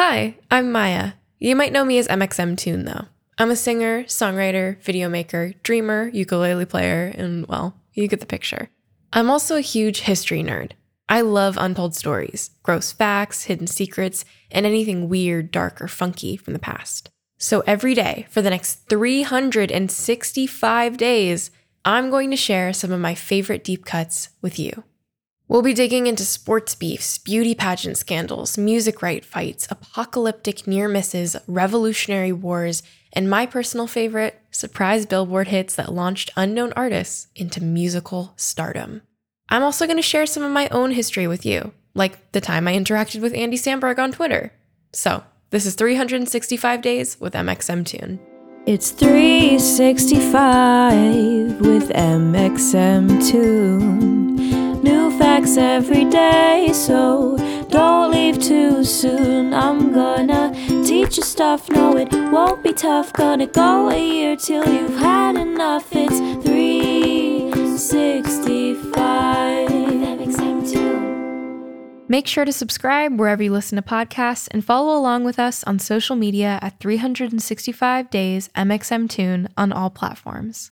Hi, I'm Maia. You might know me as mxmtoon, though. I'm a singer, songwriter, video maker, dreamer, ukulele player, and well, you get the picture. I'm also a huge history nerd. I love untold stories, gross facts, hidden secrets, and anything weird, dark, or funky from the past. So every day for the next 365 days, I'm going to share some of my favorite deep cuts with you. We'll be digging into sports beefs, beauty pageant scandals, music right fights, apocalyptic near misses, revolutionary wars, and my personal favorite, surprise billboard hits that launched unknown artists into musical stardom. I'm also going to share some of my own history with you, like the time I interacted with Andy Samberg on Twitter. So, this is 365 Days with mxmtoon. It's 365 with mxmtoon. New every day, so don't leave too soon. I'm gonna teach you stuff, no, it won't be tough. Gonna go a year till you've had enough. It's 365 Make sure to subscribe wherever you listen to podcasts and follow along with us on social media at 365 Days mxmtoon on all platforms.